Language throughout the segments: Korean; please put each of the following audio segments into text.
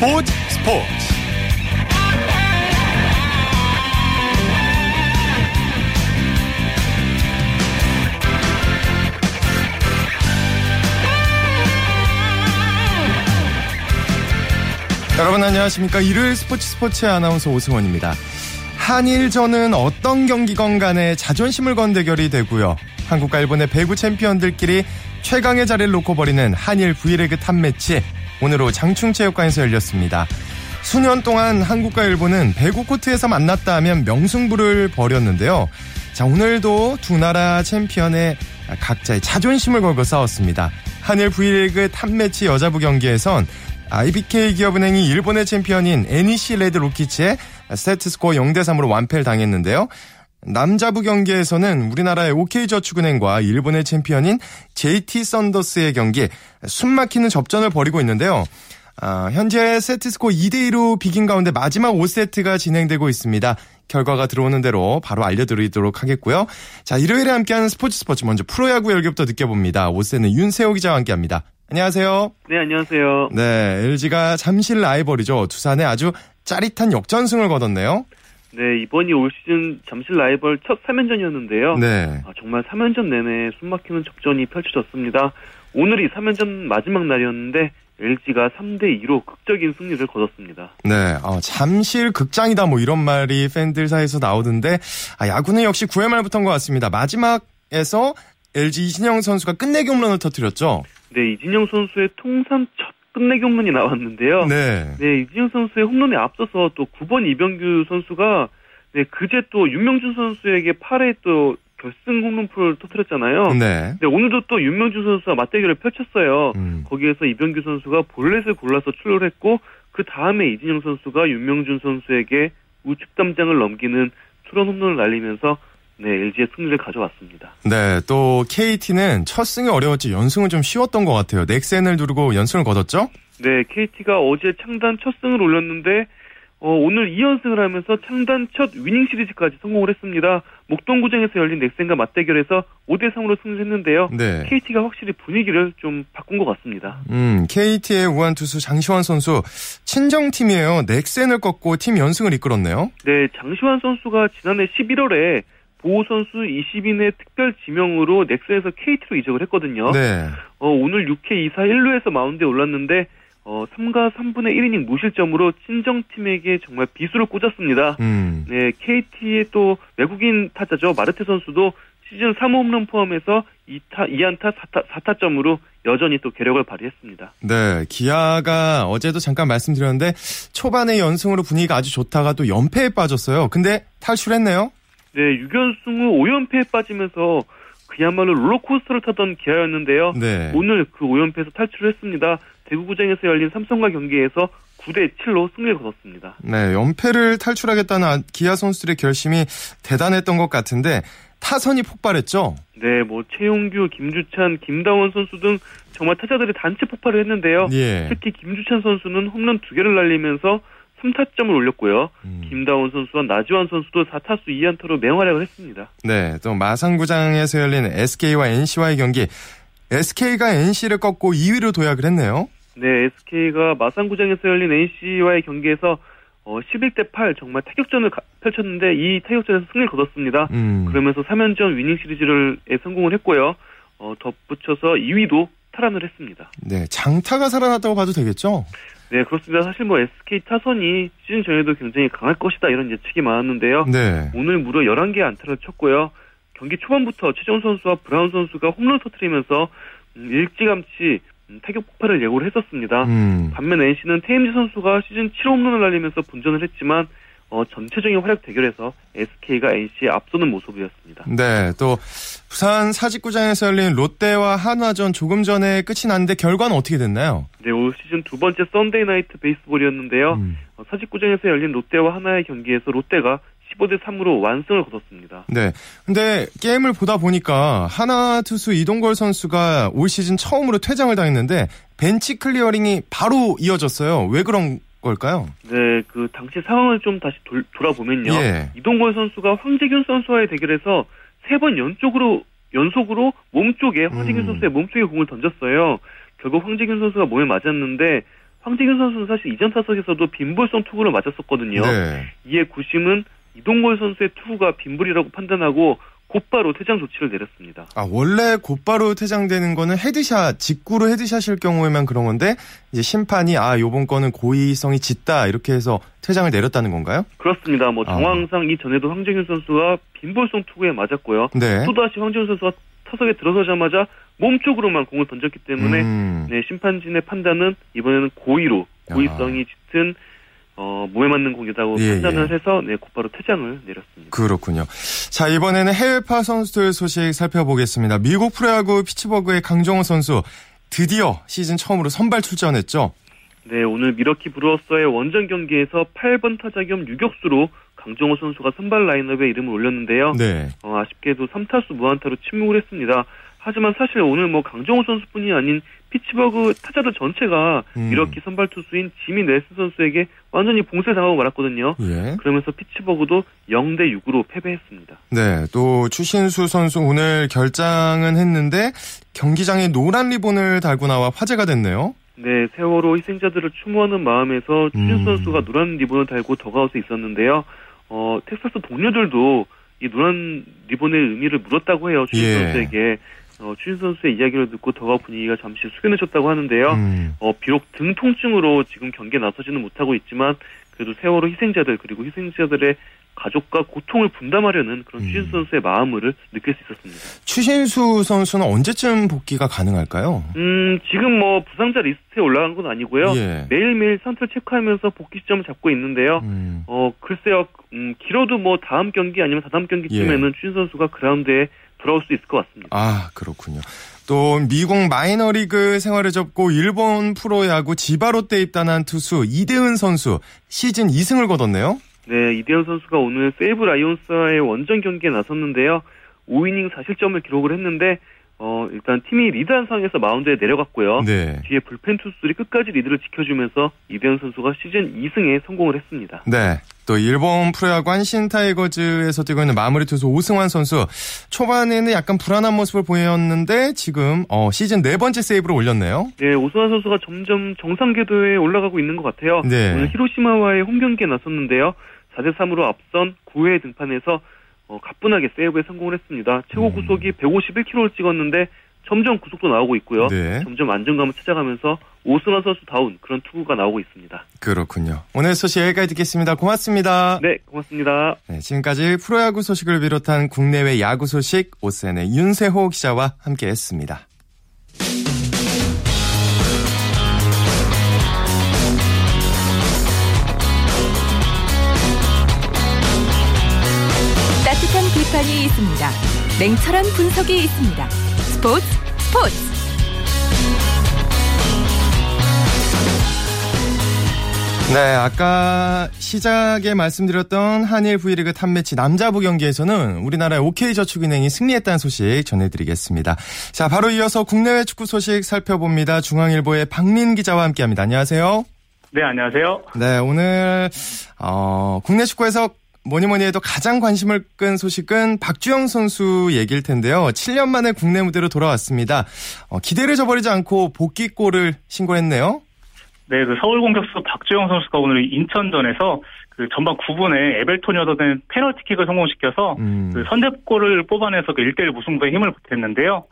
스포츠 스포츠. 여러분 안녕하십니까. 일요일 스포츠 스포츠의 아나운서 오승원입니다. 한일전은 어떤 경기건 간에 자존심을 건 대결이 되고요. 한국과 일본의 배구 챔피언들끼리 최강의 자리를 놓고 벌이는 한일 V리그 Top Match 오늘 오후 장충체육관에서 열렸습니다. 수년 동안 한국과 일본은 배구 코트에서 만났다 하면 명승부를 벌였는데요. 자, 오늘도 두 나라 챔피언의 각자의 자존심을 걸고 싸웠습니다. 한일 V리그 Top Match 여자부 경기에선 IBK 기업은행이 일본의 챔피언인 NEC 레드 로키츠의 세트 스코어 0대 3으로 완패를 당했는데요. 남자부 경기에서는 우리나라의 OK저축은행과 일본의 챔피언인 JT 썬더스의 경기 숨막히는 접전을 벌이고 있는데요. 아, 현재 세트스코 2대2로 비긴 가운데 마지막 5세트가 진행되고 있습니다. 결과가 들어오는 대로 바로 알려드리도록 하겠고요. 자, 일요일에 함께하는 스포츠 스포츠 먼저 프로야구 열기부터 느껴봅니다. 5세는 윤세호 기자와 함께합니다. 안녕하세요. 네, 안녕하세요. 네, LG가 잠실 라이벌이죠. 두산에 아주 짜릿한 역전승을 거뒀네요. 네, 이번이 올 시즌 잠실 라이벌 첫 3연전이었는데요. 네. 아, 정말 3연전 내내 숨막히는 접전이 펼쳐졌습니다. 오늘이 3연전 마지막 날이었는데 LG가 3대 2로 극적인 승리를 거뒀습니다. 네, 어, 잠실 극장이다 뭐 이런 말이 팬들 사이에서 나오던데 아, 야구는 역시 9회 말부터인 것 같습니다. 마지막에서 LG 이진영 선수가 끝내기 홈런을 터뜨렸죠. 네, 이진영 선수의 통산 첫 끝내기 홈런이 나왔는데요. 네. 네, 이진영 선수의 홈런에 앞서서 또 9번 이병규 선수가 네, 그제 또 윤명준 선수에게 8회 또 결승 홈런풀을 터뜨렸잖아요. 네. 네, 오늘도 또 윤명준 선수와 맞대결을 펼쳤어요. 음. 거기에서 이병규 선수가 볼넷을 골라서 출루를 했고 그 다음에 이진영 선수가 윤명준 선수에게 우측 담장을 넘기는 투런 홈런을 날리면서 네, LG의 승리를 가져왔습니다. 네, 또 KT는 첫 승이 어려웠지 연승은 좀 쉬웠던 것 같아요. 넥센을 누르고 연승을 거뒀죠? 네, KT가 어제 창단 첫 승을 올렸는데 어, 오늘 2연승을 하면서 창단 첫 위닝 시리즈까지 성공을 했습니다. 목동구장에서 열린 넥센과 맞대결에서 5대 3으로 승리했는데요. 네. KT가 확실히 분위기를 좀 바꾼 것 같습니다. 음, KT의 우한 투수 장시환 선수 친정 팀이에요. 넥센을 꺾고 팀 연승을 이끌었네요. 네, 장시환 선수가 지난해 11월에 보호 선수 20인의 특별 지명으로 넥센에서 KT로 이적을 했거든요. 네. 어, 오늘 6회 2사 1루에서 마운드에 올랐는데 어, 3가 3분의 1이닝 무실점으로 친정팀에게 정말 비수를 꽂았습니다. 음. 네, KT의 또 외국인 타자죠. 마르테 선수도 시즌 3호 홈런 포함해서 2타, 2안타 4타, 4타점으로 여전히 또 계력을 발휘했습니다. 네, 기아가 어제도 잠깐 말씀드렸는데 초반의 연승으로 분위기가 아주 좋다가 또 연패에 빠졌어요. 근데 탈출했네요. 네, 6연승 후 5연패에 빠지면서 그야말로 롤러코스터를 타던 기아였는데요. 네. 오늘 그 5연패에서 탈출을 했습니다. 대구구장에서 열린 삼성과 경기에서 9대 7로 승리를 거뒀습니다. 네, 연패를 탈출하겠다는 기아 선수들의 결심이 대단했던 것 같은데 타선이 폭발했죠. 네, 뭐 최용규, 김주찬, 김다원 선수 등 정말 타자들이 단체 폭발을 했는데요. 예. 특히 김주찬 선수는 홈런 두 개를 날리면서 3타점을 올렸고요. 음. 김다원 선수와 나지완 선수도 4타수 2안타로 맹활약을 했습니다. 네, 또 마산구장에서 열린 SK와 NC와의 경기. SK가 NC를 꺾고 2위로 도약을 했네요. 네, SK가 마산구장에서 열린 NC와의 경기에서 어, 11대 8 정말 타격전을 가- 펼쳤는데 이 타격전에서 승리를 거뒀습니다. 음. 그러면서 3연전 위닝 시리즈를 에 성공을 했고요. 어, 덧붙여서 2위도 탈환을 했습니다. 네, 장타가 살아났다고 봐도 되겠죠? 네, 그렇습니다. 사실 뭐 SK 타선이 시즌 전에도 굉장히 강할 것이다 이런 예측이 많았는데요. 네. 오늘 무려 11개 안타를 쳤고요. 경기 초반부터 최정 선수와 브라운 선수가 홈런을 터뜨리면서 음, 일찌감치 음, 타격 폭발을 예고를 했었습니다. 음. 반면 NC는 테임즈 선수가 시즌 7호 홈런을 날리면서 분전을 했지만 어, 전체적인 활약 대결에서 SK가 NC에 앞서는 모습이었습니다. 네, 또 부산 사직구장에서 열린 롯데와 한화전 조금 전에 끝이 났는데 결과는 어떻게 됐나요? 네, 올 시즌 두 번째 Sunday Night Baseball이었는데요. 음. 어, 사직구장에서 열린 롯데와 한화의 경기에서 롯데가 15대 3으로 완승을 거뒀습니다. 네. 근데 게임을 보다 보니까 한화 투수 이동걸 선수가 올 시즌 처음으로 퇴장을 당했는데 벤치 클리어링이 바로 이어졌어요. 왜 그런 걸까요? 네, 그 당시 상황을 좀 다시 돌, 돌아보면요. 예. 이동걸 선수가 황재균 선수와의 대결에서 세 번 연속으로 연속으로 몸 쪽에 황재균 음. 선수의 몸 쪽에 공을 던졌어요. 결국 황재균 선수가 몸에 맞았는데 황재균 선수는 사실 이전 타석에서도 빈볼성 투구를 맞았었거든요. 네. 이에 구심은 이동걸 선수의 투구가 빈볼이라고 판단하고 곧바로 퇴장 조치를 내렸습니다. 아, 원래 곧바로 퇴장되는 거는 헤드샷, 직구로 헤드샷일 경우에만 그런 건데, 이제 심판이, 아, 요번 거는 고의성이 짙다, 이렇게 해서 퇴장을 내렸다는 건가요? 그렇습니다. 뭐 아. 정황상 이전에도 황재균 선수가 빈볼성 투구에 맞았고요. 네. 또다시 황재균 선수가 타석에 들어서자마자 몸쪽으로만 공을 던졌기 때문에 음, 네, 심판진의 판단은 이번에는 고의로 고의성이 짙은 어, 무에 맞는 공이라고 예, 판단을 예. 해서 네, 곧바로 퇴장을 내렸습니다. 그렇군요. 자, 이번에는 해외파 선수들 소식 살펴보겠습니다. 미국 프로야구 피츠버그의 강정호 선수, 드디어 시즌 처음으로 선발 출전했죠? 네, 오늘 미러키 브루어스의 원정 경기에서 8번 타자 겸 유격수로 강정호 선수가 선발 라인업에 이름을 올렸는데요. 네. 어, 아쉽게도 3타수 무안타로 침묵을 했습니다. 하지만 사실 오늘 뭐 강정호 선수뿐이 아닌 피츠버그 타자들 전체가 음. 밀워키 선발 투수인 지미 넬슨 선수에게 완전히 봉쇄당하고 말았거든요. 예. 그러면서 피츠버그도 0대 6으로 패배했습니다. 네, 또 추신수 선수 오늘 결장은 했는데 경기장에 노란 리본을 달고 나와 화제가 됐네요. 네, 세월호 희생자들을 추모하는 마음에서 추신수 음. 선수가 노란 리본을 달고 더그아웃에 있었는데요. 어, 텍사스 동료들도 이 노란 리본의 의미를 물었다고 해요. 추신수 예. 선수에게. 어, 추신수 선수의 이야기를 듣고 더그아웃 분위기가 잠시 숙연해졌다고 하는데요. 음, 어, 비록 등 통증으로 지금 경기에 나서지는 못하고 있지만 그래도 세월호 희생자들 그리고 희생자들의 가족과 고통을 분담하려는 그런 음. 추신수 선수의 마음을 느낄 수 있었습니다. 추신수 선수는 언제쯤 복귀가 가능할까요? 음, 지금 뭐 부상자 리스트에 올라간 건 아니고요. 예. 매일매일 상태를 체크하면서 복귀 시점을 잡고 있는데요. 음, 어, 글쎄요, 음, 길어도 뭐 다음 경기 아니면 다다음 경기쯤에는 추신수 선수가 그라운드에 돌아올 수 있을 것 같습니다. 아, 그렇군요. 또 미국 마이너리그 생활을 접고 일본 프로야구 지바롯데 입단한 투수 이대은 선수 시즌 2승을 거뒀네요. 네, 이대현 선수가 오늘 세이브 라이온스와의 원정 경기에 나섰는데요. 5이닝 4실점을 기록을 했는데 어, 일단 팀이 리드한 상황에서 마운드에 내려갔고요. 네. 뒤에 불펜 투수들이 끝까지 리드를 지켜주면서 이대현 선수가 시즌 2승에 성공을 했습니다. 네. 또 일본 프로야구 한신 타이거즈에서 뛰고 있는 마무리 투수 오승환 선수 초반에는 약간 불안한 모습을 보였는데 지금 어, 시즌 네 번째 세이브를 올렸네요. 네, 오승환 선수가 점점 정상 궤도에 올라가고 있는 것 같아요. 네. 오늘 히로시마와의 홈 경기에 나섰는데요. 4대 3으로 앞선 9회 등판에서 어, 가뿐하게 세이브에 성공을 했습니다. 최고 음. 구속이 151km를 찍었는데 점점 구속도 나오고 있고요. 네. 점점 안정감을 찾아가면서 오승환 선수 다운 그런 투구가 나오고 있습니다. 그렇군요. 오늘 소식 여기까지 듣겠습니다. 고맙습니다. 네, 고맙습니다. 네, 지금까지 프로야구 소식을 비롯한 국내외 야구 소식 오센의 윤세호 기자와 함께했습니다. 비판이 있습니다. 냉철한 분석이 있습니다. 스포츠 스포츠. 네, 아까 시작에 말씀드렸던 한일 V리그 탑매치 남자부 경기에서는 우리나라의 OK저축은행이 승리했다는 소식 전해드리겠습니다. 자, 바로 이어서 국내외 축구 소식 살펴봅니다. 중앙일보의 박민 기자와 함께합니다. 안녕하세요. 네, 안녕하세요. 네, 오늘 어, 국내 축구에서 뭐니 뭐니 해도 가장 관심을 끈 소식은 박주영 선수 얘기일 텐데요. 7년 만에 국내 무대로 돌아왔습니다. 어, 기대를 저버리지 않고 복귀골을 신고했네요. 네, 그 서울 공격수 박주영 선수가 오늘 인천전에서 그 전반 9분에 에벨톤이 얻어낸 페널티킥을 성공시켜서 음. 그 선제골을 뽑아내서 그 1대1 무승부에 힘을 보탰는데요.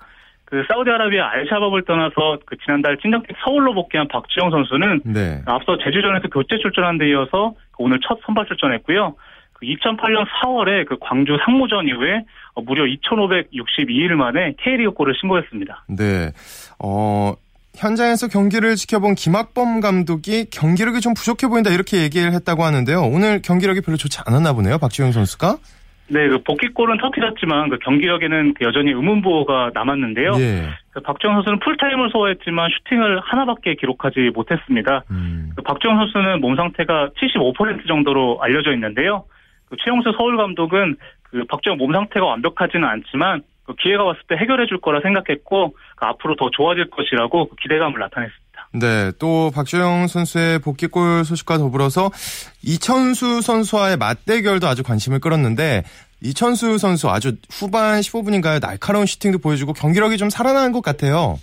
그 사우디아라비아 알샤밥을 떠나서 그 지난달 친정팀 서울로 복귀한 박주영 선수는 네. 앞서 제주전에서 교체 출전한 데 이어서 그 오늘 첫 선발 출전했고요. 그 2008년 4월에 그 광주 상무전 이후에 어, 무려 2,562일 만에 K리그 골을 신고했습니다. 네. 어, 현장에서 경기를 지켜본 김학범 감독이 경기력이 좀 부족해 보인다 이렇게 얘기를 했다고 하는데요. 오늘 경기력이 별로 좋지 않았나 보네요. 박주영 선수가. 네, 그 복귀골은 터뜨렸지만 그 경기력에는 그 여전히 의문부호가 남았는데요. 예. 그 박주영 선수는 풀타임을 소화했지만 슈팅을 하나밖에 기록하지 못했습니다. 음. 그 박주영 선수는 몸 상태가 75% 정도로 알려져 있는데요. 그 최용수 서울 감독은 그 박주영 몸 상태가 완벽하지는 않지만 그 기회가 왔을 때 해결해 줄 거라 생각했고 그 앞으로 더 좋아질 것이라고 그 기대감을 나타냈습니다. 네, 또 박주영 선수의 복귀골 소식과 더불어서 이천수 선수와의 맞대결도 아주 관심을 끌었는데 이천수 선수 아주 후반 15분인가요? 날카로운 슈팅도 보여주고 경기력이 좀 살아나는 것 같아요.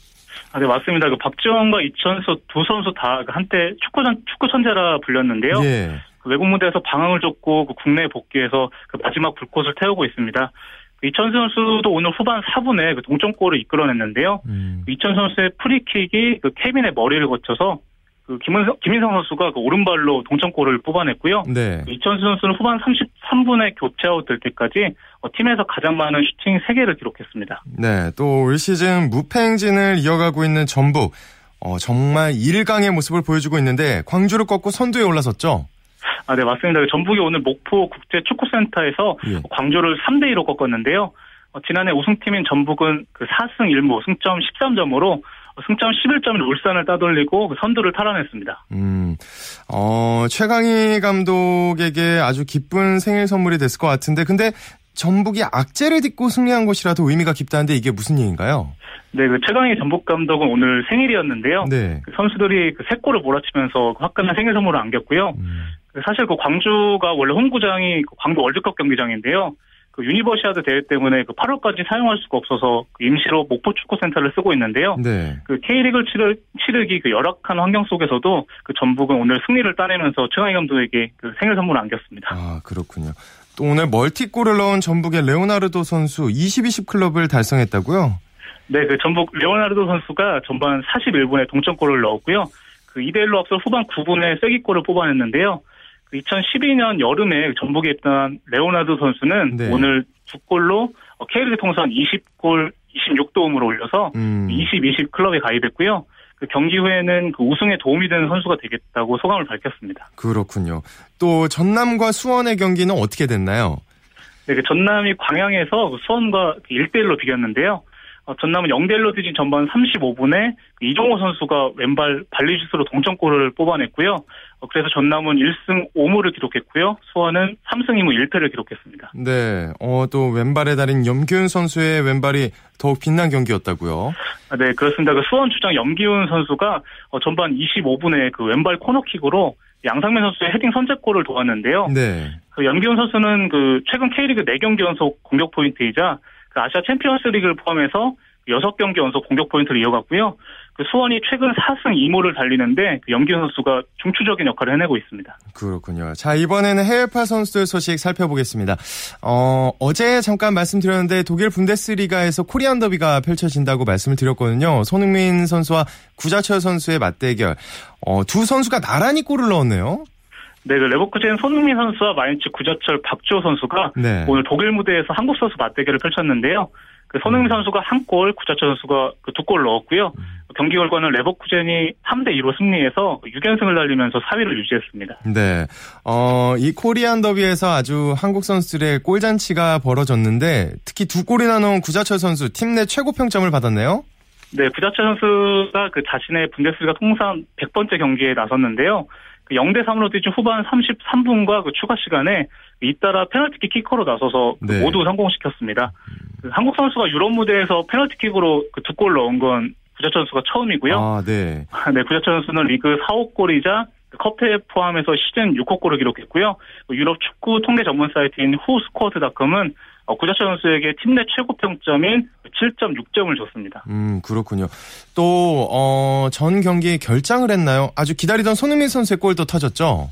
아, 네, 맞습니다. 그 박지원과 이천수 두 선수 다그 한때 축구 전, 축구 천재라 불렸는데요. 예. 그 외국 무대에서 방황을 줬고 그 국내에 복귀해서 그 마지막 불꽃을 태우고 있습니다. 그 이천수 선수도 오늘 후반 4분에 그 동점골을 이끌어냈는데요. 음. 그 이천수 선수의 프리킥이 그 케빈의 머리를 거쳐서 그 김은성, 김인성 선수가 그 오른발로 동점골을 뽑아냈고요. 네. 그 이천수 선수는 후반 33분에 교체아웃 될 때까지 어, 팀에서 가장 많은 슈팅 3개를 기록했습니다. 네. 또 올 시즌 무패 행진을 이어가고 있는 전북. 어, 정말 일강의 모습을 보여주고 있는데 광주를 꺾고 선두에 올라섰죠. 아, 네, 맞습니다. 그 전북이 오늘 목포 국제 축구센터에서 예. 광주를 3대 2로 꺾었는데요. 어, 지난해 우승팀인 전북은 그 4승 1무 승점 13점으로 승점 11점을 울산을 따돌리고 그 선두를 탈환했습니다. 음, 어, 최강희 감독에게 아주 기쁜 생일 선물이 됐을 것 같은데, 근데 전북이 악재를 딛고 승리한 것이라도 의미가 깊다는데 이게 무슨 얘기인가요? 네, 그 최강희 전북 감독은 오늘 생일이었는데요. 네. 그 선수들이 그 세 골을 몰아치면서 그 화끈한 생일 선물을 안겼고요. 음, 그 사실 그 광주가 원래 홈구장이 그 광주 월드컵 경기장인데요. 그 유니버시아드 대회 때문에 그 8월까지 사용할 수가 없어서 그 임시로 목포 축구센터를 쓰고 있는데요. 네. 그 K리그 치르, 치르기 그 열악한 환경 속에서도 그 전북은 오늘 승리를 따내면서 최강희 감독에게 그 생일 선물을 안겼습니다. 아, 그렇군요. 또 오늘 멀티골을 넣은 전북의 레오나르도 선수 20-20 클럽을 달성했다고요? 네, 그 전북 레오나르도 선수가 전반 41분에 동점골을 넣었고요. 그 2대1로 앞서 후반 9분에 쐐기골을 뽑아냈는데요. 그 2012년 여름에 전북에 입단한 레오나르도 선수는 네. 오늘 두 골로 어, K리그 통산 20골 26도움을 올려서 음. 20-20 클럽에 가입했고요. 그 경기 후에는 그 우승에 도움이 되는 선수가 되겠다고 소감을 밝혔습니다. 그렇군요. 또 전남과 수원의 경기는 어떻게 됐나요? 네, 그 전남이 광양에서 그 수원과 1대1로 비겼는데요. 어, 전남은 0대1로 뒤진 전반 35분에 이종호 선수가 왼발 발리슛으로 동점골을 뽑아냈고요. 어, 그래서 전남은 1승 5무를 기록했고요. 수원은 3승 2무 1패를 기록했습니다. 네. 어, 또 왼발의 달인 염기훈 선수의 왼발이 더욱 빛난 경기였다고요? 아, 네, 그렇습니다. 그 수원 주장 염기훈 선수가 어, 전반 25분에 그 왼발 코너킥으로 양상민 선수의 헤딩 선제골을 도왔는데요. 네. 그 염기훈 선수는 그 최근 K리그 4경기 연속 공격 포인트이자 그 아시아 챔피언스 리그를 포함해서 6경기 연속 공격 포인트를 이어갔고요. 그 수원이 최근 4승 2무를 달리는데 그 염기훈 선수가 중추적인 역할을 해내고 있습니다. 그렇군요. 자, 이번에는 해외파 선수들 소식 살펴보겠습니다. 어, 어제 잠깐 말씀드렸는데 독일 분데스리가에서 코리안 더비가 펼쳐진다고 말씀을 드렸거든요. 손흥민 선수와 구자철 선수의 맞대결. 어, 두 선수가 나란히 골을 넣었네요. 네, 그 레버쿠젠 손흥민 선수와 마인츠 구자철 박주호 선수가 네. 오늘 독일 무대에서 한국 선수 맞대결을 펼쳤는데요. 그 손흥민 선수가 한 골, 구자철 선수가 그 두 골 넣었고요. 경기 결과는 레버쿠젠이 3대 2로 승리해서 6연승을 달리면서 4위를 유지했습니다. 네. 어, 이 코리안 더비에서 아주 한국 선수들의 골잔치가 벌어졌는데 특히 두 골이나 넣은 구자철 선수 팀 내 최고 평점을 받았네요. 네, 구자철 선수가 그 자신의 분데스리가 통산 100번째 경기에 나섰는데요. 그 0대 3으로 뒤진 후반 33분과 그 추가 시간에 잇따라 페널티킥 키커로 나서서 그 네. 모두 성공시켰습니다. 그 한국 선수가 유럽 무대에서 페널티킥으로 그 두 골 넣은 건 구자철 선수가 처음이고요. 아, 네. 네, 구자철 선수는 리그 4호 골이자 그 컵에 포함해서 시즌 6호 골을 기록했고요. 그 유럽 축구 통계 전문 사이트인 후스코어트닷컴은 어, 구자철 선수에게 팀 내 최고 평점인 7.6점을 줬습니다. 음, 그렇군요. 또, 어, 전 경기에 결장을 했나요? 아주 기다리던 손흥민 선수의 골도 터졌죠?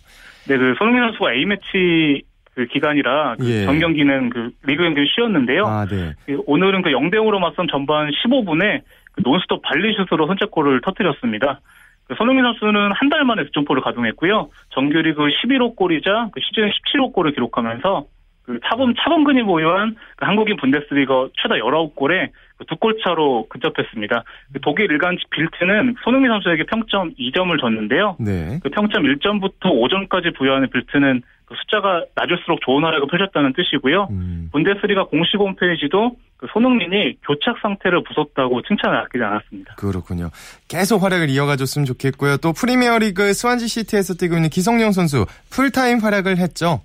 네, 그 손흥민 선수가 A매치 그 기간이라 그 예. 전 경기는 그 리그 경기를 쉬었는데요. 아, 네. 그 오늘은 그 0대 0으로 맞선 전반 15분에 그 논스톱 발리슛으로 선제골을 터뜨렸습니다. 그 손흥민 선수는 한 달 만에 득점골을 가동했고요. 정규리그 11호 골이자 그 시즌 17호 골을 기록하면서 그 차범 차범근이 보유한 그 한국인 분데스리가 최다 19골에 그두골 차로 근접했습니다. 그 독일 일간지 빌트는 손흥민 선수에게 평점 2점을 줬는데요. 네. 그 평점 1점부터 5점까지 부여하는 빌트는 그 숫자가 낮을수록 좋은 활약을 펼쳤다는 뜻이고요. 음, 분데스리가 공식 홈페이지도 그 손흥민이 교착 상태를 부쉈다고 칭찬을 아끼지 않았습니다. 그렇군요. 계속 활약을 이어가줬으면 좋겠고요. 또 프리미어리그 스완지 시티에서 뛰고 있는 기성용 선수 풀타임 활약을 했죠.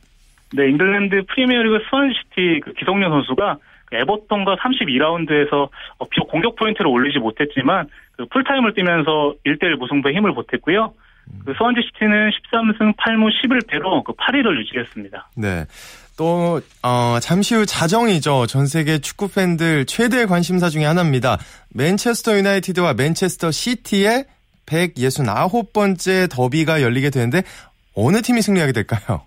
네, 잉글랜드 프리미어리그 스완지시티 그 기성용 선수가 그 에버턴과 32라운드에서 어, 비록 공격 포인트를 올리지 못했지만 그 풀타임을 뛰면서 1대1 무승부에 힘을 보탰고요. 그 스완지 시티는 13승 8무 11패로 그 8위를 유지했습니다. 네. 또 어, 잠시 후 자정이죠. 전 세계 축구 팬들 최대 관심사 중에 하나입니다. 맨체스터 유나이티드와 맨체스터 시티의 169번째 더비가 열리게 되는데 어느 팀이 승리하게 될까요?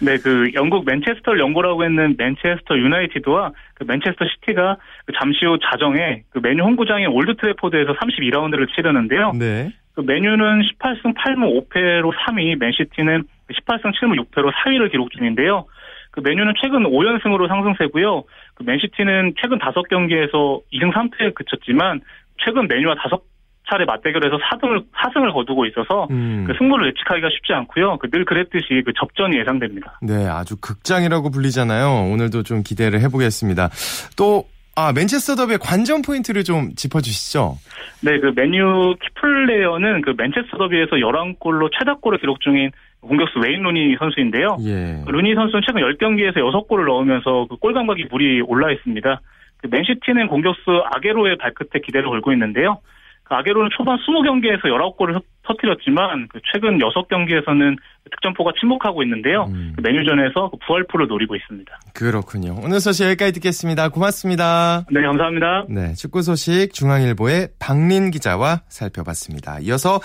네, 그 영국 맨체스터를 연고로 하는 맨체스터 유나이티드와 그 맨체스터 시티가 그 잠시 후 자정에 그 맨유 홈구장인 올드 트래포드에서 32라운드를 치르는데요. 네. 그 맨유는 18승 8무 5패로 3위, 맨시티는 18승 7무 6패로 4위를 기록 중인데요. 그 맨유는 최근 5연승으로 상승세고요. 그 맨시티는 최근 5경기에서 2승 3패에 그쳤지만 최근 맨유와 5 차례 맞대결에서 4등을 4승을 거두고 있어서 음. 그 승부를 예측하기가 쉽지 않고요. 그 늘 그랬듯이 그 접전이 예상됩니다. 네, 아주 극장이라고 불리잖아요. 오늘도 좀 기대를 해보겠습니다. 또, 아, 맨체스터 더비의 관전 포인트를 좀 짚어주시죠. 네, 그 맨유 키플레이어는 그 맨체스터 더비에서 11골로 최다골을 기록 중인 공격수 웨인 루니 선수인데요. 예. 그 루니 선수는 최근 10경기에서 6골을 넣으면서 그 골 감각이 물이 올라 있습니다. 그 맨시티는 공격수 아게로의 발끝에 기대를 걸고 있는데요. 그 아게로는 초반 20경기에서 19골을 터뜨렸지만 그 최근 6경기에서는 득점포가 침묵하고 있는데요. 음. 그 메뉴전에서 그 부활포를 노리고 있습니다. 그렇군요. 오늘 소식 여기까지 듣겠습니다. 고맙습니다. 네, 감사합니다. 네, 축구 소식 중앙일보의 박린 기자와 살펴봤습니다. 이어서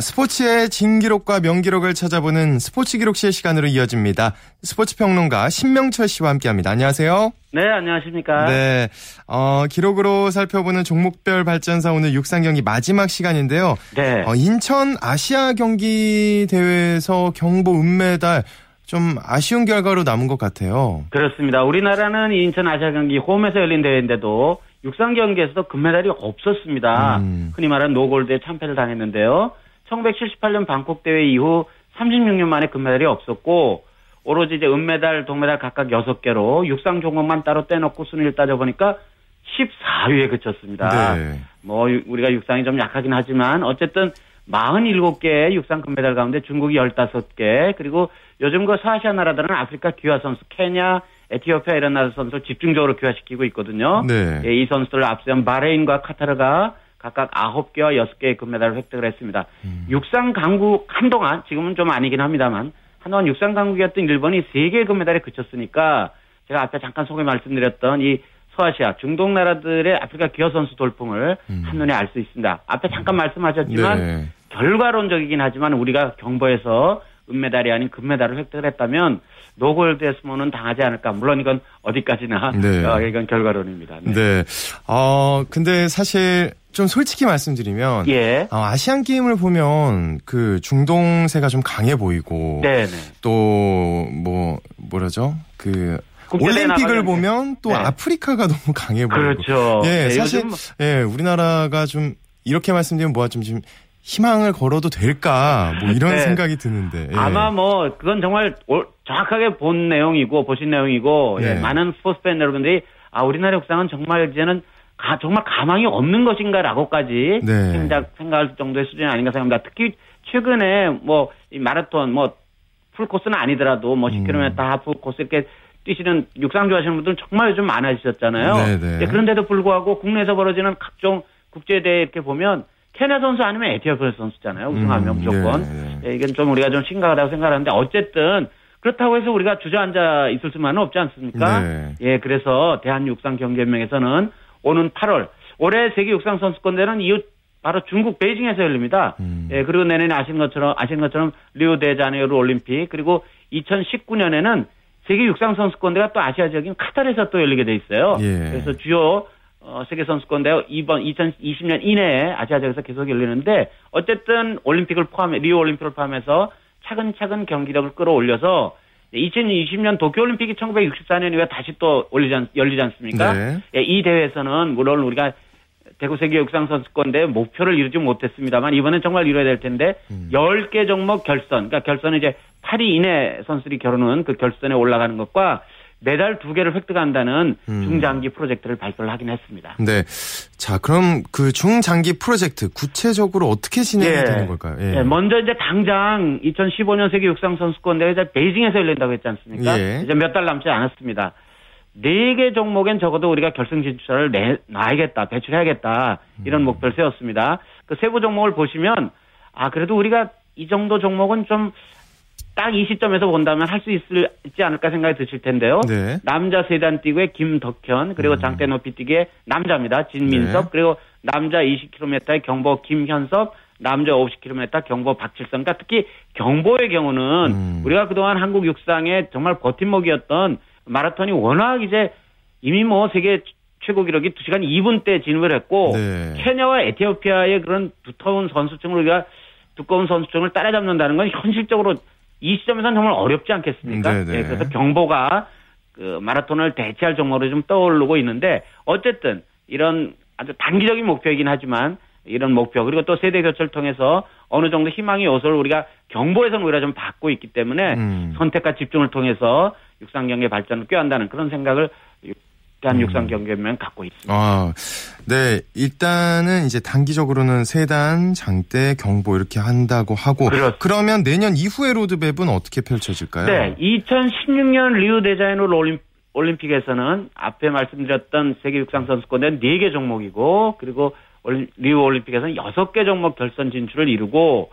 스포츠의 진기록과 명기록을 찾아보는 스포츠 기록실 시간으로 이어집니다. 스포츠 평론가 신명철 씨와 함께합니다. 안녕하세요. 네, 안녕하십니까. 네, 어, 기록으로 살펴보는 종목별 발전사 오늘 육상 경기 마지막 시간인데요. 네. 어, 인천 아시아 경기 대회에서 경보 은메달 좀 아쉬운 결과로 남은 것 같아요. 그렇습니다. 우리나라는 인천 아시아 경기 홈에서 열린 대회인데도 육상 경기에서도 금메달이 없었습니다. 음. 흔히 말하는 노골드에 참패를 당했는데요. 1978년 방콕 대회 이후 36년 만에 금메달이 없었고 오로지 이제 은메달, 동메달 각각 6개로 육상 종목만 따로 떼놓고 순위를 따져보니까 14위에 그쳤습니다. 네. 뭐 유- 우리가 육상이 좀 약하긴 하지만 어쨌든 47개의 육상 금메달 가운데 중국이 15개 그리고 요즘 그 서아시아 나라들은 아프리카 귀화 선수 케냐, 에티오피아 이런 나라 선수를 집중적으로 귀화시키고 있거든요. 네. 예, 이 선수들을 앞세운 바레인과 카타르가 각각 9개와 6개의 금메달을 획득을 했습니다. 음. 육상 강국 한동안 지금은 좀 아니긴 합니다만 한동안 육상 강국이었던 일본이 3개의 금메달에 그쳤으니까 제가 앞에 잠깐 소개 말씀드렸던 이 서아시아 중동 나라들의 아프리카 기어 선수 돌풍을 음. 한눈에 알 수 있습니다. 앞에 잠깐 말씀하셨지만 네. 결과론적이긴 하지만 우리가 경보에서 은메달이 아닌 금메달을 획득을 했다면 노골드에스모는 당하지 않을까. 물론 이건 어디까지나 네. 어, 이건 결과론입니다. 네. 네. 어, 근데 사실 좀 솔직히 말씀드리면 예. 어, 아시안 게임을 보면 그 중동세가 좀 강해 보이고 네, 네. 또뭐 뭐라죠? 그 올림픽을 보면 또 네. 아프리카가 너무 강해 보이고 그렇죠. 예, 네, 사실 예, 우리나라가 좀 이렇게 말씀드리면 뭐가 좀 지금 희망을 걸어도 될까 뭐 이런 네. 생각이 드는데 예. 아마 뭐 그건 정말 올- 정확하게 본 내용이고 보신 내용이고 예, 네. 많은 스포츠 팬 여러분들이 아 우리나라 육상은 정말 이제는 가- 정말 가망이 없는 것인가라고까지 네. 생각 생각할 정도의 수준이 아닌가 생각합니다. 특히 최근에 뭐 이 마라톤 뭐 풀코스는 아니더라도 뭐 10km 음. 하프 코스 이렇게 뛰시는 육상 좋아하시는 분들은 정말 좀 많아지셨잖아요. 네네. 예, 그런데도 불구하고 국내에서 벌어지는 각종 국제대회 이렇게 보면 케냐 선수 아니면 에티오피아 선수잖아요. 우승하면 음, 무조건. 네, 이건 좀 우리가 좀 심각하다고 생각하는데 어쨌든 그렇다고 해서 우리가 주저앉아 있을 수만은 없지 않습니까? 네. 예, 그래서 대한육상 경기연맹에서는 오는 8월 올해 세계 육상 선수권대회는 이후 바로 중국 베이징에서 열립니다. 음. 예, 그리고 내년에 아시는 것처럼 아시는 것처럼 리우데자네이루 올림픽 그리고 2019년에는 세계 육상 선수권대회가 또 아시아 지역인 카타르에서 또 열리게 돼 있어요. 예. 그래서 주요 어, 세계 선수권 대회 이번 2020년 이내에 아시아 지역에서 계속 열리는데 어쨌든 올림픽을 포함해 리우 올림픽을 포함해서 차근차근 경기력을 끌어올려서 2020년 도쿄올림픽이 1964년 이후에 다시 또 올리지 않, 열리지 않습니까? 네. 예, 이 대회에서는 물론 우리가 대구 세계 육상 선수권대 목표를 이루지 못했습니다만 이번엔 정말 이뤄야 될 텐데 음. 10개 종목 결선 그러니까 결선은 이제 8위 이내 선수들이 겨루는 그 결선에 올라가는 것과 메달 두 개를 획득한다는 음. 중장기 프로젝트를 발표를 하긴 했습니다. 네. 자, 그럼 그 중장기 프로젝트 구체적으로 어떻게 진행이 예. 되는 걸까요? 예, 먼저 이제 당장 2015년 세계 육상 선수권 대회 이제 베이징에서 열린다고 했지 않습니까? 예. 이제 몇 달 남지 않았습니다. 네 개 종목엔 적어도 우리가 결승 진출을 내 놔야겠다, 배출해야겠다 이런 음. 목표를 세웠습니다. 그 세부 종목을 보시면 아 그래도 우리가 이 정도 종목은 좀 딱 이 시점에서 본다면 할 수 있지 않을까 생각이 드실 텐데요. 네. 남자 세단 뛰기의 김덕현 그리고 음. 장대 높이 뛰기의 남자입니다. 진민섭 네. 그리고 남자 20km의 경보 김현섭 남자 50km 경보 박칠성 그러니까 특히 경보의 경우는 음. 우리가 그동안 한국 육상의 정말 버팀목이었던 마라톤이 워낙 이제 이미 뭐 세계 최고 기록이 2시간 2분 대 진입을 했고 네. 케냐와 에티오피아의 그런 두터운 선수층을 우리가 두꺼운 선수층을 따라잡는다는 건 현실적으로 이 시점에서는 정말 어렵지 않겠습니까? 네, 네. 예, 그래서 경보가 그 마라톤을 대체할 종목으로 좀 떠오르고 있는데 어쨌든 이런 아주 단기적인 목표이긴 하지만 이런 목표 그리고 또 세대 교체를 통해서 어느 정도 희망의 요소를 우리가 경보에서는 우리가 좀 받고 있기 때문에 음. 선택과 집중을 통해서 육상 경기의 발전을 꾀한다는 그런 생각을 대한육상경기연맹 갖고 있습니다. 아, 네. 일단은 이제 단기적으로는 세단, 장대, 경보 이렇게 한다고 하고. 그렇습니다. 그러면 내년 이후의 로드맵은 어떻게 펼쳐질까요? 네, 2016년 리우데자네이루 올림, 올림픽에서는 앞에 말씀드렸던 세계 육상 선수권대 4개 종목이고 그리고 리우 올림픽에서는 6개 종목 결선 진출을 이루고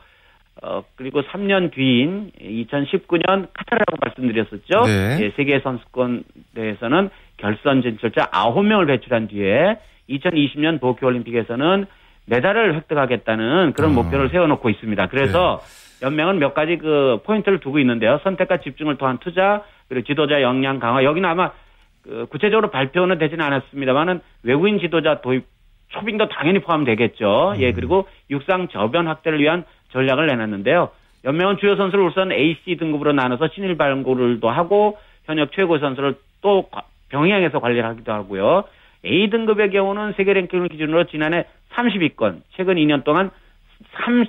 어 그리고 3년 뒤인 2019년 카타르라고 말씀드렸었죠. 네. 예, 세계 선수권대에서는 결선 진출자 9명을 배출한 뒤에 2020년 도쿄 올림픽에서는 메달을 획득하겠다는 그런 어. 목표를 세워놓고 있습니다. 그래서 연맹은 몇 가지 그 포인트를 두고 있는데요. 선택과 집중을 통한 투자, 그리고 지도자 역량 강화. 여기는 아마 그 구체적으로 발표는 되지는 않았습니다만은 외국인 지도자 도입 초빙도 당연히 포함되겠죠. 예, 그리고 육상 저변 확대를 위한 전략을 내놨는데요. 연맹은 주요 선수를 우선 AC 등급으로 나눠서 신일 발굴을도 하고 현역 최고 선수를 또 과- 병행해서 관리를 하기도 하고요. A 등급의 경우는 세계 랭킹을 기준으로 지난해 30위권, 최근 2년 동안 3,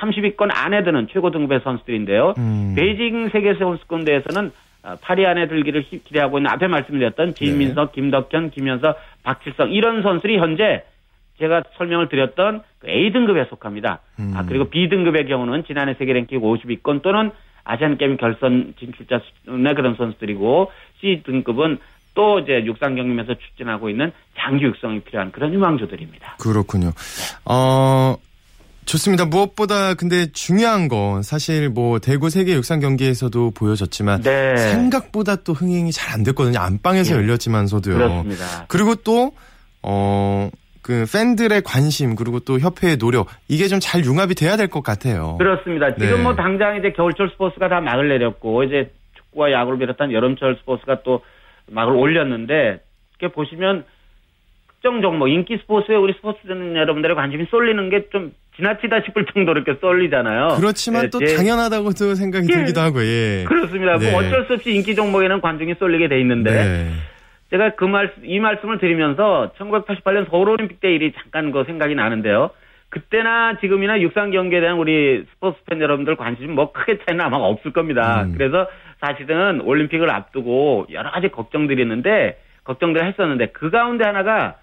30위권 안에 드는 최고 등급의 선수들인데요. 음. 베이징 세계 선수권 대회에서는 어, 파리 안에 들기를 히- 기대하고 있는 앞에 말씀드렸던 진민석, 김덕현, 김현석, 박칠성 이런 선수들이 현재 제가 설명을 드렸던 그 A 등급에 속합니다. 음. 아 그리고 B 등급의 경우는 지난해 세계 랭킹 50위권 또는 아시안 게임 결선 진출자 수준의 그런 선수들이고 C 등급은 또 이제 육상 경기면서 추진하고 있는 장기 육성이 필요한 그런 유망주들입니다. 그렇군요. 어, 좋습니다. 무엇보다 근데 중요한 건 사실 뭐 대구 세계 육상 경기에서도 보여졌지만 네. 생각보다 또 흥행이 잘 안 됐거든요. 안방에서 예. 열렸지만서도요. 그렇습니다. 그리고 또, 어, 그 팬들의 관심 그리고 또 협회의 노력 이게 좀 잘 융합이 돼야 될 것 같아요. 그렇습니다. 지금 네. 뭐 당장 이제 겨울철 스포츠가 다 막을 내렸고 이제 축구와 야구를 비롯한 여름철 스포츠가 또 막을 올렸는데 이렇게 보시면 특정 종목 인기 스포츠에 우리 스포츠 여러분들의 관심이 쏠리는 게 좀 지나치다 싶을 정도로 이렇게 쏠리잖아요. 그렇지만 예, 또 제- 당연하다고도 생각이 예. 들기도 하고 예. 그렇습니다. 네. 뭐 어쩔 수 없이 인기 종목에는 관중이 쏠리게 돼 있는데 네. 제가 그 말, 이 말씀을 드리면서 1988년 서울올림픽 때 일이 잠깐 그 생각이 나는데요. 그때나 지금이나 육상 경기에 대한 우리 스포츠 팬 여러분들 관심이 뭐 크게 차이는 아마 없을 겁니다. 음. 그래서 사실은 올림픽을 앞두고 여러 가지 걱정들이 있는데, 걱정들을 했었는데, 그 가운데 하나가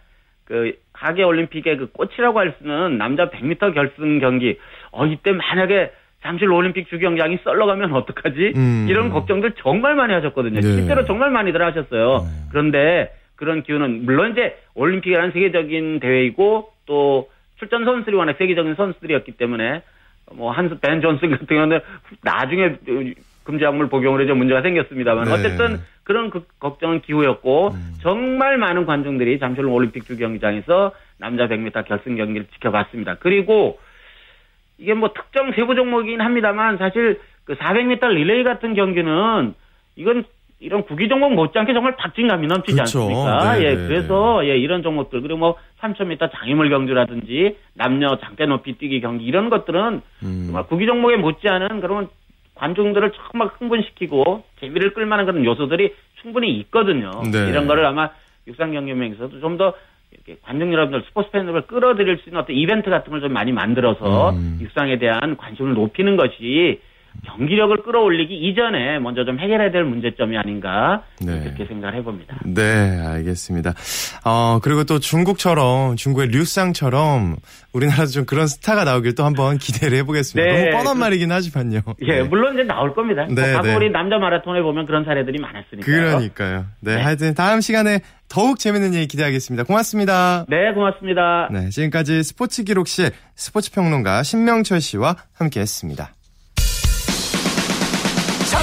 그 하계 올림픽의 그 꽃이라고 할 수는 남자 100m 결승 경기. 어, 이때 만약에 잠실 올림픽 주경장이 썰러가면 어떡하지? 음. 이런 걱정들 정말 많이 하셨거든요. 네. 실제로 정말 많이들 하셨어요. 네. 그런데 그런 기운은 물론 이제 올림픽이라는 세계적인 대회이고 또 출전 선수들이 워낙 세계적인 선수들이었기 때문에 뭐 한스 벤 존슨 같은 경우는 나중에 금지약물 복용으로 이제 문제가 생겼습니다만 네. 어쨌든 그런 그 걱정은 기후였고 음. 정말 많은 관중들이 잠실 올림픽 주경기장에서 남자 100m 결승 경기를 지켜봤습니다. 그리고 이게 뭐 특정 세부 종목이긴 합니다만 사실 그 400m 리레이 같은 경기는 이건 이런 구기 종목 못지않게 정말 박진감이 넘치지 그렇죠. 않습니까? 네, 예, 네. 그래서 예 이런 종목들 그리고 뭐 3000m 장애물 경주라든지 남녀 장대 높이 뛰기 경기 이런 것들은 음. 정말 구기 종목에 못지않은 그런 관중들을 정말 흥분시키고 재미를 끌만한 그런 요소들이 충분히 있거든요. 네. 이런 거를 아마 육상경기연맹에서도 좀 더 이렇게 관중 여러분들, 스포츠 팬들을 끌어들일 수 있는 어떤 이벤트 같은 걸 좀 많이 만들어서 음. 육상에 대한 관심을 높이는 것이 경기력을 끌어올리기 이전에 먼저 좀 해결해야 될 문제점이 아닌가 네. 그렇게 생각을 해봅니다. 네, 알겠습니다. 어, 그리고 또 중국처럼, 중국의 류쌍처럼 우리나라도 좀 그런 스타가 나오길 또 한번 기대를 해보겠습니다. 네, 너무 뻔한 그- 말이긴 하지만요. 예, 네. 물론 이제 나올 겁니다. 네, 과거 네. 우리 남자 마라톤에 보면 그런 사례들이 많았으니까. 그러니까요. 네, 네. 하여튼 다음 시간에 더욱 재밌는 얘기 기대하겠습니다. 고맙습니다. 네, 고맙습니다. 네, 지금까지 스포츠 기록실 스포츠 평론가 신명철 씨와 함께 했습니다.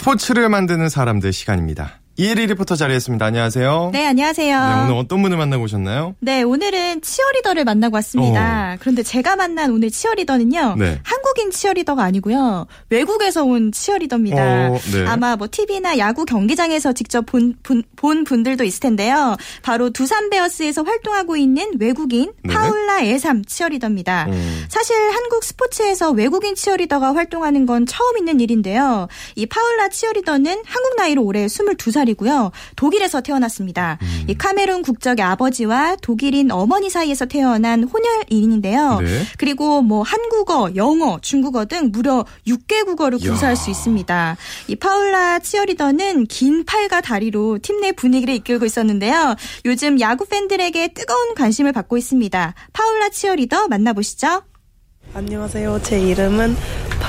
스포츠를 만드는 사람들 시간입니다. 이혜리 리포터 자리했습니다. 안녕하세요. 네, 안녕하세요. 네, 오늘 어떤 분을 만나고 오셨나요? 네, 오늘은 치어리더를 만나고 왔습니다. 그런데 제가 만난 오늘 치어리더는요. 네. 한국인 치어리더가 아니고요. 외국에서 온 치어리더입니다. 어, 네. 아마 뭐 TV나 야구 경기장에서 직접 본, 본, 본 분들도 있을 텐데요. 바로 두산 베어스에서 활동하고 있는 외국인 네. 파울라 에삼 치어리더입니다. 음. 사실 한국 스포츠에서 외국인 치어리더가 활동하는 건 처음 있는 일인데요. 이 파울라 치어리더는 한국 나이로 올해 22살 이고요. 독일에서 태어났습니다. 음. 이 카메룬 국적의 아버지와 독일인 어머니 사이에서 태어난 혼혈인인데요. 네. 그리고 뭐 한국어, 영어, 중국어 등 무려 6개 국어를 이야. 구사할 수 있습니다. 이 파울라 치어리더는 긴 팔과 다리로 팀 내 분위기를 이끌고 있었는데요. 요즘 야구 팬들에게 뜨거운 관심을 받고 있습니다. 파울라 치어리더 만나보시죠. 안녕하세요. 제 이름은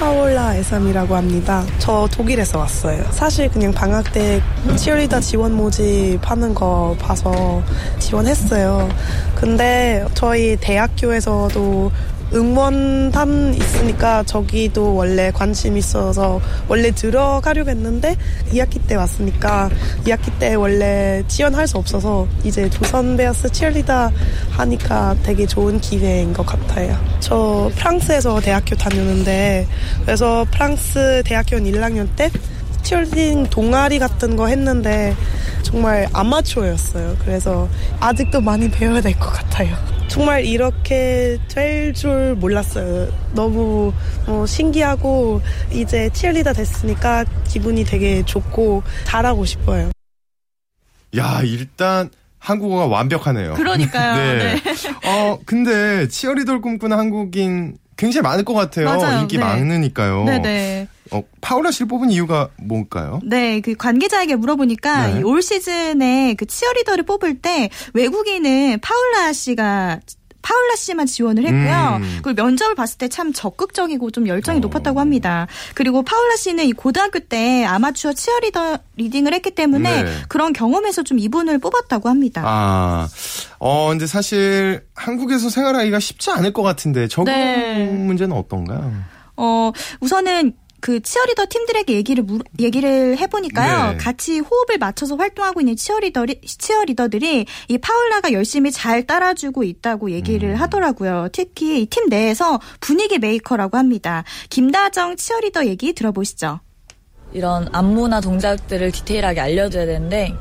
파올라 에삼이라고 합니다. 저 독일에서 왔어요. 사실 그냥 방학 때 치어리더 지원 모집 하는 거 봐서 지원했어요. 근데 저희 대학교에서도 응원단 있으니까 저기도 원래 관심 있어서 원래 들어가려고 했는데 2학기 때 왔으니까 2학기 때 원래 지원할 수 없어서 이제 조선 베어스 치어리더 하니까 되게 좋은 기회인 것 같아요. 저 프랑스에서 대학교 다녔는데 그래서 프랑스 대학교 1학년 때 치어리딩 동아리 같은 거 했는데 정말 아마추어였어요. 그래서 아직도 많이 배워야 될 것 같아요. 정말 이렇게 될 줄 몰랐어요. 너무 어, 신기하고 이제 치어리더 됐으니까 기분이 되게 좋고 잘하고 싶어요. 야, 일단 한국어가 완벽하네요. 그러니까요. 네. 네. 어, 근데 치어리더를 꿈꾸는 한국인 굉장히 많을 것 같아요. 맞아요. 인기 네. 많으니까요. 네네. 어, 파울라 씨를 뽑은 이유가 뭘까요? 네, 그 관계자에게 물어보니까 네. 이 올 시즌에 그 치어리더를 뽑을 때 외국인은 파울라 씨가 파울라 씨만 지원을 했고요. 음. 그리고 면접을 봤을 때 참 적극적이고 좀 열정이 어. 높았다고 합니다. 그리고 파울라 씨는 이 고등학교 때 아마추어 치어리더 리딩을 했기 때문에 네. 그런 경험에서 좀 이분을 뽑았다고 합니다. 아, 어, 근데 사실 한국에서 생활하기가 쉽지 않을 것 같은데 적응 네. 문제는 어떤가요? 어, 우선은 그 치어리더 팀들에게 얘기를 물, 얘기를 해보니까요. 네. 같이 호흡을 맞춰서 활동하고 있는 치어리더리, 치어리더들이 이 파울라가 열심히 잘 따라주고 있다고 얘기를 음. 하더라고요. 특히 이 팀 내에서 분위기 메이커라고 합니다. 김다정 치어리더 얘기 들어보시죠. 이런 안무나 동작들을 디테일하게 알려줘야 되는데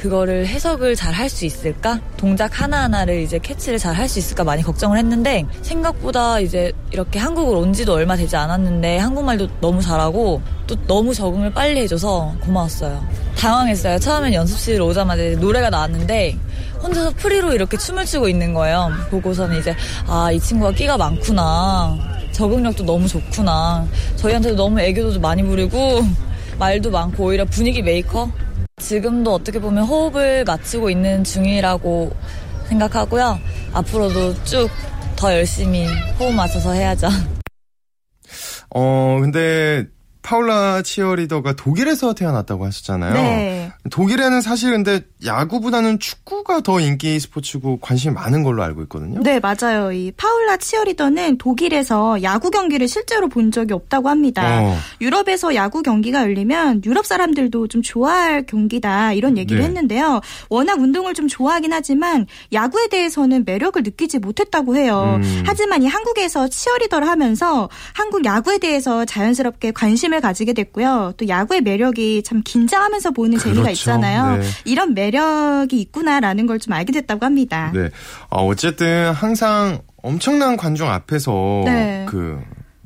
그거를 해석을 잘 할 수 있을까? 동작 하나하나를 이제 캐치를 잘 할 수 있을까 많이 걱정을 했는데 생각보다 이제 이렇게 한국을 온 지도 얼마 되지 않았는데 한국말도 너무 잘하고 또 너무 적응을 빨리 해줘서 고마웠어요. 당황했어요. 처음엔 연습실 오자마자 노래가 나왔는데 혼자서 프리로 이렇게 춤을 추고 있는 거예요. 보고서는 이제 아, 이 친구가 끼가 많구나. 적응력도 너무 좋구나. 저희한테도 너무 애교도 많이 부리고 말도 많고 오히려 분위기 메이커? 지금도 어떻게 보면 호흡을 맞추고 있는 중이라고 생각하고요. 앞으로도 쭉 더 열심히 호흡 맞춰서 해야죠. 어, 근데 파울라 치어리더가 독일에서 태어났다고 하셨잖아요. 네. 독일에는 사실 근데 야구보다는 축구가 더 인기 스포츠고 관심이 많은 걸로 알고 있거든요. 네, 맞아요. 이 파울라 치어리더는 독일에서 야구 경기를 실제로 본 적이 없다고 합니다. 어. 유럽에서 야구 경기가 열리면 유럽 사람들도 좀 좋아할 경기다 이런 얘기를 네. 했는데요. 워낙 운동을 좀 좋아하긴 하지만 야구에 대해서는 매력을 느끼지 못했다고 해요. 음. 하지만 이 한국에서 치어리더를 하면서 한국 야구에 대해서 자연스럽게 관심을 가지게 됐고요. 또 야구의 매력이 참 긴장하면서 보는 재미가 그렇죠. 있잖아요. 네. 이런 매력이 있구나라는 걸 좀 알게 됐다고 합니다. 네. 어, 어쨌든 항상 엄청난 관중 앞에서 네. 그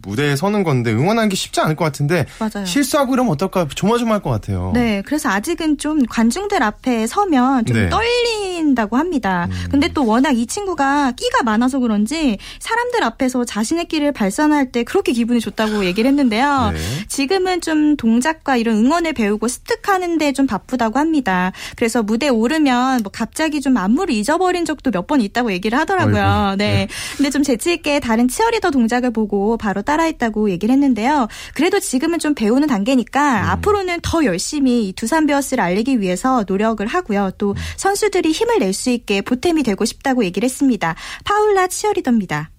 무대에 서는 건데 응원하는 게 쉽지 않을 것 같은데 맞아요. 실수하고 이러면 어떨까 조마조마할 것 같아요. 네, 그래서 아직은 좀 관중들 앞에 서면 좀 네. 음. 떨린다고 합니다. 근데 또 워낙 이 친구가 끼가 많아서 그런지 사람들 앞에서 자신의 끼를 발산할 때 그렇게 기분이 좋다고 얘기를 했는데요. 네. 지금은 좀 동작과 이런 응원을 배우고 습득하는데 좀 바쁘다고 합니다. 그래서 무대에 오르면 뭐 갑자기 좀 안무를 잊어버린 적도 몇 번 있다고 얘기를 하더라고요. 네. 네. 근데 좀 재치 있게 다른 치어리더 동작을 보고 바로 따 라했다고 얘기를 했는데요. 그래도 지금은 좀 배우는 단계니까 음. 앞으로는 더 열심히 이 두산 베어스를 알리기 위해서 노력을 하고요. 또 음. 선수들이 힘을 낼 수 있게 보탬이 되고 싶다고 얘기를 했습니다. 파울라 치어리더입니다.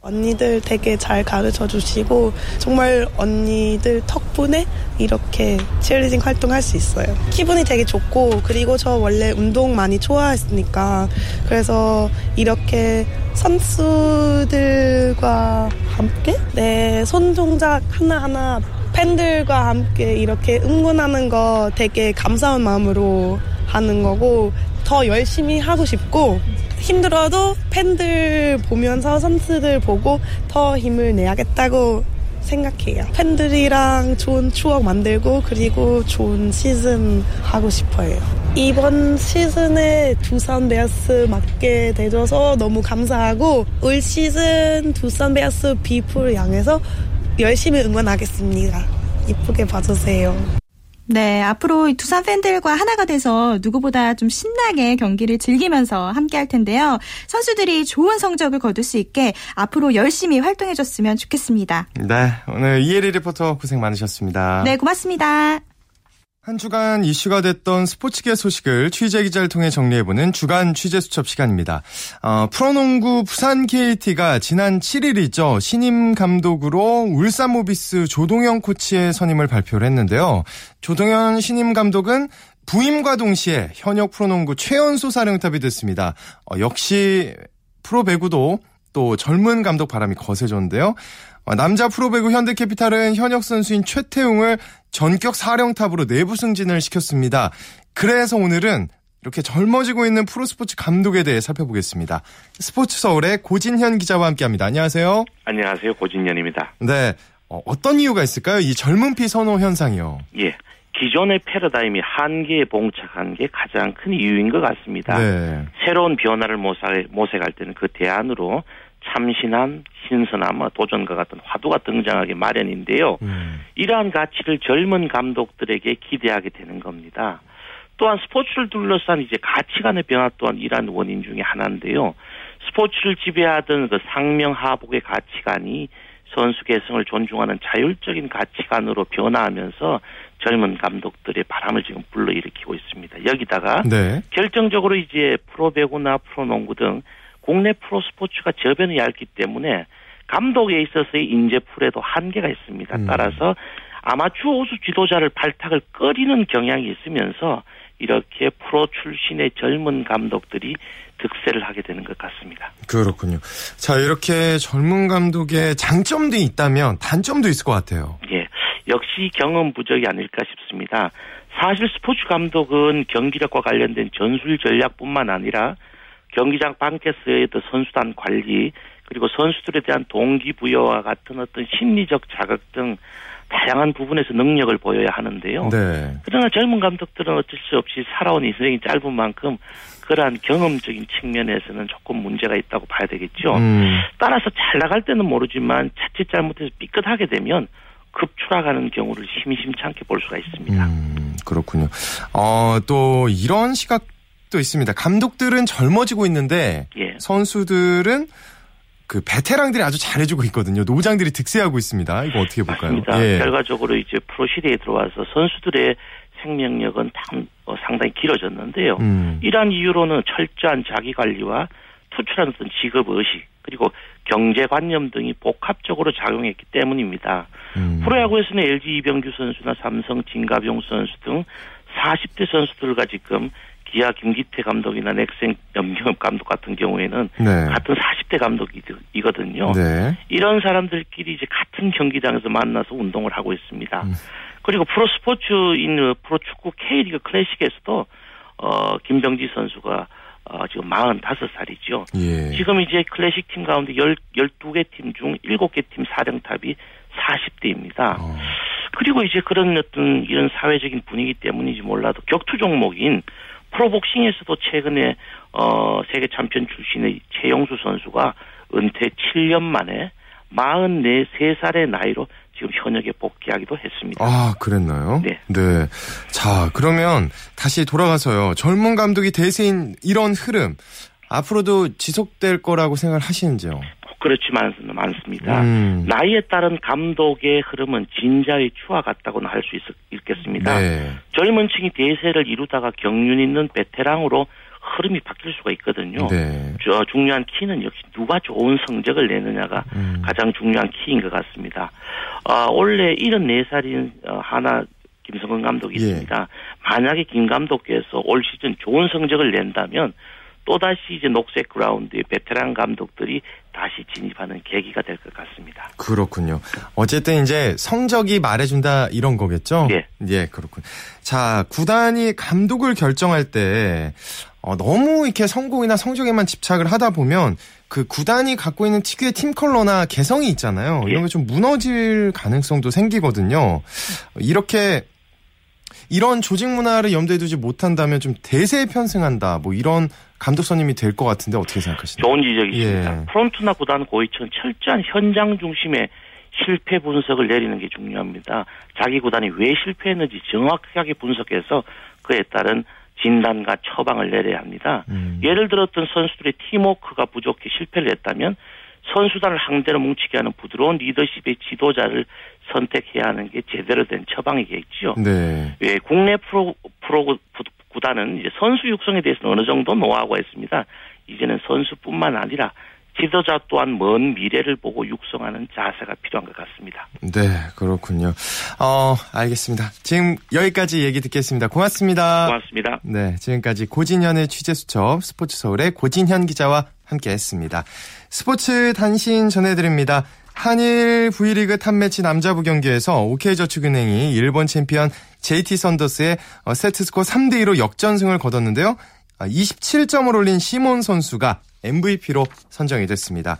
언니들 되게 잘 가르쳐 주시고 정말 언니들 덕분에 이렇게 치어리딩 활동할 수 있어요. 기분이 되게 좋고 그리고 저 원래 운동 많이 좋아했으니까 그래서 이렇게 선수들과 함께 네, 손 동작 하나하나 팬들과 함께 이렇게 응원하는 거 되게 감사한 마음으로 하는 거고 더 열심히 하고 싶고 힘들어도 팬들 보면서 선수들 보고 더 힘을 내야겠다고 생각해요. 팬들이랑 좋은 추억 만들고 그리고 좋은 시즌 하고 싶어요. 이번 시즌에 두산 베어스 맡게 되줘서 너무 감사하고 올 시즌 두산 베어스 V4를 향해서 열심히 응원하겠습니다. 이쁘게 봐주세요. 네, 앞으로 이 두산 팬들과 하나가 돼서 누구보다 좀 신나게 경기를 즐기면서 함께 할 텐데요. 선수들이 좋은 성적을 거둘 수 있게 앞으로 열심히 활동해 줬으면 좋겠습니다. 네, 오늘 이혜리 리포터 고생 많으셨습니다. 네, 고맙습니다. 한 주간 이슈가 됐던 스포츠계 소식을 취재 기자를 통해 정리해보는 주간 취재 수첩 시간입니다. 어, 프로농구 부산 KT가 지난 7일이죠. 신임 감독으로 울산 모비스 조동현 코치의 선임을 발표를 했는데요. 조동현 신임 감독은 부임과 동시에 현역 프로농구 최연소 사령탑이 됐습니다. 어, 역시 프로배구도 또 젊은 감독 바람이 거세졌는데요. 어, 남자 프로배구 현대캐피탈은 현역 선수인 최태웅을 전격 사령탑으로 내부 승진을 시켰습니다. 그래서 오늘은 이렇게 젊어지고 있는 프로스포츠 감독에 대해 살펴보겠습니다. 스포츠 서울의 고진현 기자와 함께합니다. 안녕하세요. 안녕하세요. 고진현입니다. 네, 어, 어떤 이유가 있을까요? 이 젊은 피 선호 현상이요. 예. 기존의 패러다임이 한계에 봉착한 게 가장 큰 이유인 것 같습니다. 네. 새로운 변화를 모색, 모색할 때는 그 대안으로 참신한 신선함, 뭐 도전과 같은 화두가 등장하기 마련인데요. 음, 이러한 가치를 젊은 감독들에게 기대하게 되는 겁니다. 또한 스포츠를 둘러싼 이제 가치관의 변화 또한 이러한 원인 중에 하나인데요. 스포츠를 지배하던 그 상명하복의 가치관이 선수 개성을 존중하는 자율적인 가치관으로 변화하면서 젊은 감독들의 바람을 지금 불러일으키고 있습니다. 여기다가 네. 결정적으로 이제 프로배구나 프로농구 등 국내 프로 스포츠가 저변이 얇기 때문에 감독에 있어서의 인재풀에도 한계가 있습니다. 음. 따라서 아마추어 우수 지도자를 발탁을 꺼리는 경향이 있으면서 이렇게 프로 출신의 젊은 감독들이 득세를 하게 되는 것 같습니다. 그렇군요. 자, 이렇게 젊은 감독의 장점도 있다면 단점도 있을 것 같아요. 예, 역시 경험 부족이 아닐까 싶습니다. 사실 스포츠 감독은 경기력과 관련된 전술 전략뿐만 아니라 경기장 또 선수단 관리 그리고 선수들에 대한 동기부여와 같은 어떤 심리적 자극 등 다양한 부분에서 능력을 보여야 하는데요. 네. 그러나 젊은 감독들은 어쩔 수 없이 살아온 인생이 짧은 만큼 그러한 경험적인 측면에서는 조금 문제가 있다고 봐야 되겠죠. 음, 따라서 잘 나갈 때는 모르지만 자칫 잘못해서 삐끗하게 되면 급추락하는 경우를 심심찮게 볼 수가 있습니다. 음, 그렇군요. 어, 또 이런 시각 도 있습니다. 감독들은 젊어지고 있는데 예. 선수들은 그 베테랑들이 아주 잘해주고 있거든요. 노장들이 득세하고 있습니다. 이거 어떻게 볼까요? 맞습니다. 예. 결과적으로 이제 프로 시대에 들어와서 선수들의 생명력은 참 어, 상당히 길어졌는데요. 음. 이러한 이유로는 철저한 자기 관리와 투철한 어떤 직업 의식 그리고 경제관념 등이 복합적으로 작용했기 때문입니다. 음. 프로야구에서는 LG 이병규 선수나 삼성 진가병 선수 등 40대 선수들과 지금 기아 김기태 감독이나 넥센 염경엽 감독 같은 경우에는 네. 같은 40대 감독이거든요. 네. 이런 사람들끼리 이제 같은 경기장에서 만나서 운동을 하고 있습니다. 음. 그리고 프로 스포츠인 프로축구 K리그 클래식에서도 어 김병지 선수가 어 지금 45살이죠. 예. 지금 이제 클래식 팀 가운데 10, 12개 팀 중 7개 팀 사령탑이 40대입니다. 어. 그리고 이제 그런 어떤 이런 사회적인 분위기 때문인지 몰라도 격투 종목인 프로복싱에서도 최근에 어 세계 챔피언 출신의 최영수 선수가 은퇴 7년 만에 43살의 나이로 지금 현역에 복귀하기도 했습니다. 아, 그랬나요? 네. 자, 그러면 다시 돌아가서요. 젊은 감독이 대세인 이런 흐름 앞으로도 지속될 거라고 생각을 하시는지요? 그렇지만 많습니다. 음. 나이에 따른 감독의 흐름은 진자의 추와 같다고는 할 수 있겠습니다. 네. 젊은 층이 대세를 이루다가 경륜 있는 베테랑으로 흐름이 바뀔 수가 있거든요. 네. 저 중요한 키는 역시 누가 좋은 성적을 내느냐가 음. 가장 중요한 키인 것 같습니다. 아, 원래 74살인 어, 하나 김성근 감독이 예. 있습니다. 만약에 김 감독께서 올 시즌 좋은 성적을 낸다면 또다시 이제 녹색 그라운드에 베테랑 감독들이 다시 진입하는 계기가 될 것 같습니다. 그렇군요. 어쨌든 이제 성적이 말해준다 이런 거겠죠? 예. 예, 그렇군. 자, 구단이 감독을 결정할 때 어, 너무 이렇게 성공이나 성적에만 집착을 하다 보면 그 구단이 갖고 있는 특유의 팀 컬러나 개성이 있잖아요. 이런 게 좀 무너질 가능성도 생기거든요. 이렇게 이런 조직 문화를 염두에 두지 못한다면 좀 대세에 편승한다. 뭐 이런 감독 선임이 될 것 같은데 어떻게 생각하시나요? 좋은 지적이십니다. 예. 프론트나 구단 고위층 철저한 현장 중심의 실패 분석을 내리는 게 중요합니다. 자기 구단이 왜 실패했는지 정확하게 분석해서 그에 따른 진단과 처방을 내려야 합니다. 음. 예를 어떤 선수들의 팀워크가 부족해 실패를 했다면 선수단을 항대로 뭉치게 하는 부드러운 리더십의 지도자를 선택해야 하는 게 제대로 된 처방이겠지요. 네. 예, 국내 프로, 프로 구- 구단은 이제 선수 육성에 대해서는 어느 정도 노하우가 있습니다. 이제는 선수뿐만 아니라 지도자 또한 먼 미래를 보고 육성하는 자세가 필요한 것 같습니다. 네, 그렇군요. 어, 알겠습니다. 지금 여기까지 얘기 듣겠습니다. 고맙습니다. 고맙습니다. 네, 지금까지 고진현의 취재수첩 스포츠 서울의 고진현 기자와 함께 했습니다. 스포츠 단신 전해드립니다. 한일 V리그 탑매치 남자부 경기에서 OK저축은행이 일본 챔피언 JT 썬더스에 어, 세트스코어 3대2로 역전승을 거뒀는데요. 27점을 올린 시몬 선수가 MVP로 선정이 됐습니다.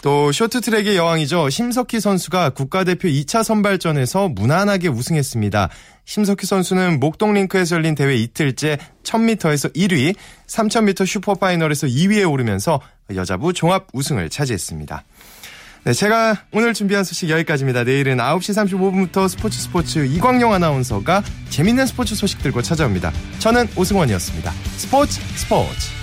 또 쇼트트랙의 여왕이죠. 심석희 선수가 국가대표 2차 선발전에서 무난하게 우승했습니다. 심석희 선수는 목동링크에서 열린 대회 이틀째 1000m에서 1위, 3000m 슈퍼파이널에서 2위에 오르면서 여자부 종합 우승을 차지했습니다. 네, 제가 오늘 준비한 소식 여기까지입니다. 내일은 9시 35분부터 스포츠 스포츠 이광용 아나운서가 재밌는 스포츠 소식 들고 찾아옵니다. 저는 오승원이었습니다. 스포츠 스포츠.